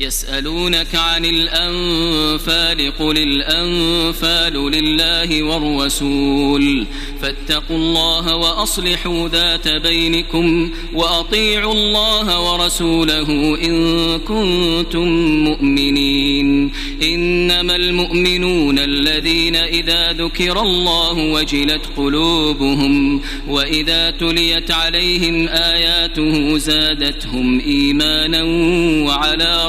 يسألونك عن الأنفال قل الأنفال لله والرسول فاتقوا الله وأصلحوا ذات بينكم وأطيعوا الله ورسوله إن كنتم مؤمنين إنما المؤمنون الذين إذا ذكر الله وجلت قلوبهم وإذا تليت عليهم آياته زادتهم إيمانا وعلى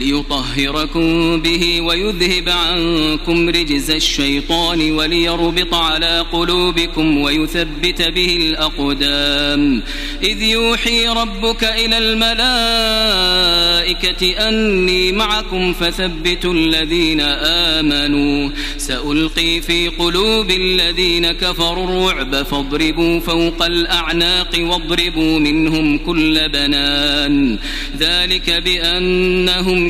ليطهركم به ويذهب عنكم رجز الشيطان وليربط على قلوبكم ويثبت به الأقدام. إذ يوحي ربك إلى الملائكة أني معكم فثبتوا الذين آمنوا. سألقي في قلوب الذين كفروا الرعب فاضربوا فوق الأعناق واضربوا منهم كل بنان. ذلك بأنهم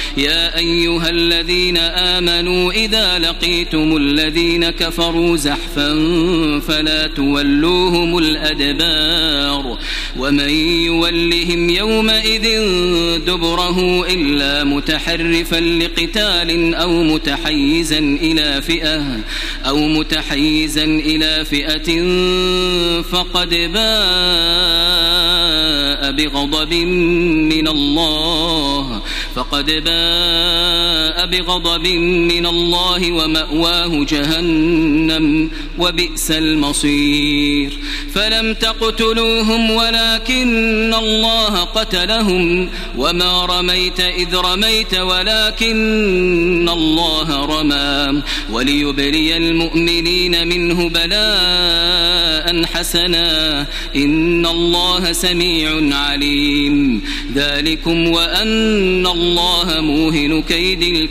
يا أيها الذين آمنوا إذا لقيتم الذين كفروا زحفا فلا تولوهم الأدبار ومن يولهم يومئذ دبره إلا متحرفا لقتال أو متحيزا إلى فئة أو متحيزا إلى فئة فقد باء بغضب من الله فقد بغضب من الله ومأواه جهنم وبئس المصير. فلم تقتلوهم ولكن الله قتلهم. وما رميت إذ رميت ولكن الله رمى. وليبلي المؤمنين منه بلاء حسنا. إن الله سميع عليم. ذلكم وأن الله موهن كيد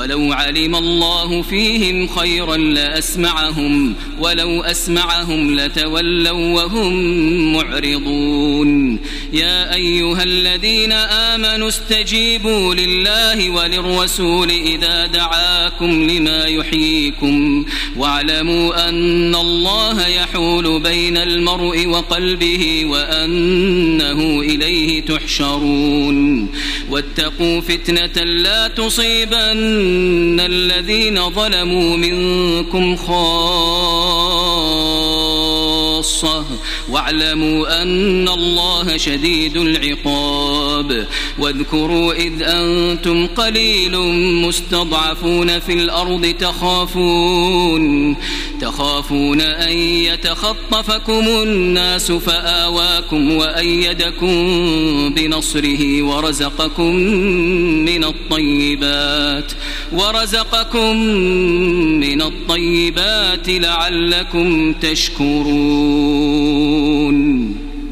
ولو علم الله فيهم خيرا لأسمعهم ولو أسمعهم لتولوا وهم معرضون. يا أيها الذين آمنوا استجيبوا لله وللرسول إذا دعاكم لما يحييكم واعلموا أن الله يحول بين المرء وقلبه وأنه إليه تحشرون واتقوا فتنة لا تصيبن الذين ظلموا منكم خاصة واعلموا أن الله شديد العقاب. واذكروا إذ أنتم قليل مستضعفون في الأرض تخافون تخافون أن يتخطفكم الناس فآواكم وأيدكم بنصره ورزقكم من الطيبات ورزقكم من الطيبات لعلكم تشكرون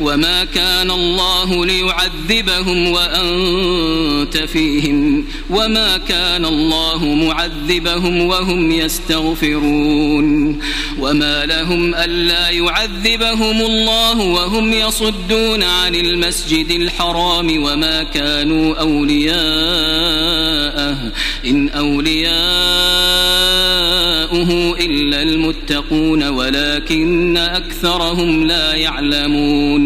وما كان الله ليعذبهم وانت فيهم وما كان الله معذبهم وهم يستغفرون وما لهم الا يعذبهم الله وهم يصدون عن المسجد الحرام وما كانوا أولياءه إن أولياؤه إلا المتقون ولكن أكثرهم لا يعلمون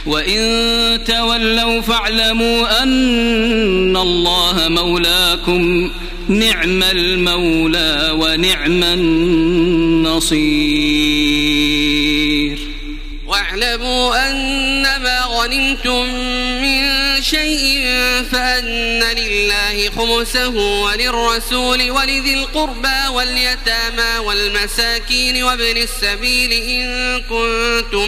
وإن تولوا فاعلموا أن الله مولاكم نعم المولى ونعم النصير واعلموا أن ما غنمتم من شيء فأن لله خمسه وللرسول ولذي القربى واليتامى والمساكين وابن السبيل إن كنتم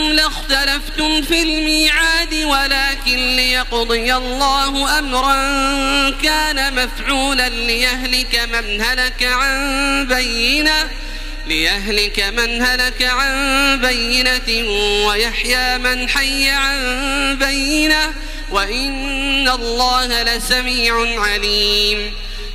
لاختلفتم في الميعاد ولكن ليقضي الله أمرا كان مفعولا ليهلك من هلك عن بينة ليهلك من هلك عن بينة ويحيى من حي عن بينة وإن الله لسميع عليم.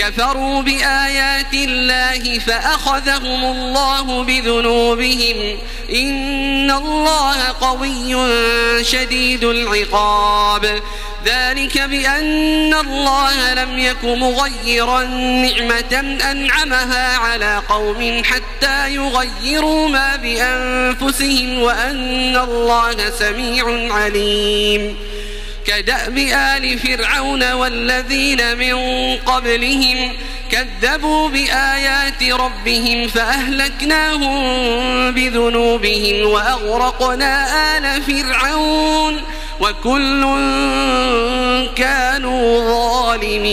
كفروا بآيات الله فأخذهم الله بذنوبهم إن الله قوي شديد العقاب. ذلك بأن الله لم يك مغيرا نعمة أنعمها على قوم حتى يغيروا ما بأنفسهم وأن الله سميع عليم. كدأب آل فرعون والذين من قبلهم كذبوا بآيات ربهم فأهلكناهم بذنوبهم وأغرقنا آل فرعون وكل كانوا ظالمين.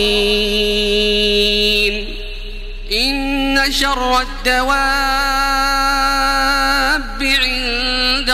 إن شر الدواب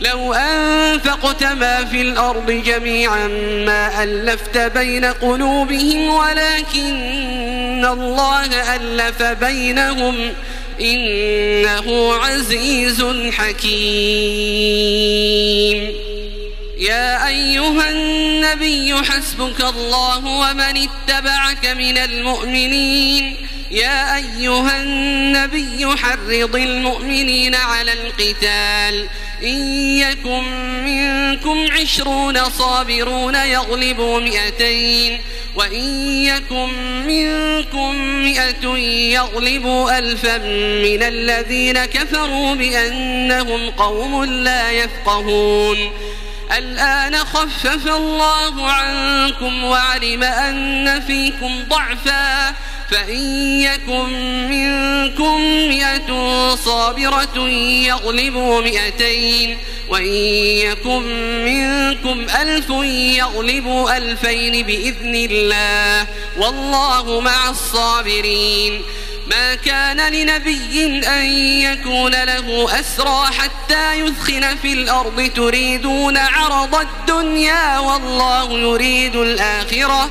لو أنفقت ما في الأرض جميعا ما ألفت بين قلوبهم ولكن الله ألف بينهم إنه عزيز حكيم. يا أيها النبي حسبك الله ومن اتبعك من المؤمنين. يا أيها النبي حرض المؤمنين على القتال. إن يكن منكم عشرون صابرون يغلبوا مئتين وإن يكن منكم مئة يغلبوا ألفا من الذين كفروا بأنهم قوم لا يفقهون الآن خفف الله عنكم وعلم أن فيكم ضعفا فإن يكن منكم مئة صابرة يغلبوا مئتين وإن يكن منكم ألف يغلبوا ألفين بإذن الله والله مع الصابرين. ما كان لنبي أن يكون له أسرى حتى يثخن في الأرض تريدون عرض الدنيا والله يريد الآخرة.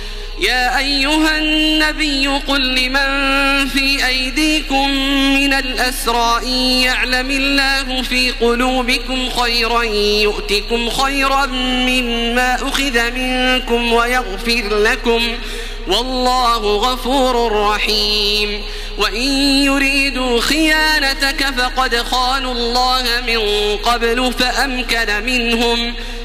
يا أيها النبي قل لمن في أيديكم من الأسرى إن يعلم الله في قلوبكم خيرا يؤتكم خيرا مما أخذ منكم ويغفر لكم والله غفور رحيم وإن يريدوا خيانتك فقد خانوا الله من قبل فأمكن منهم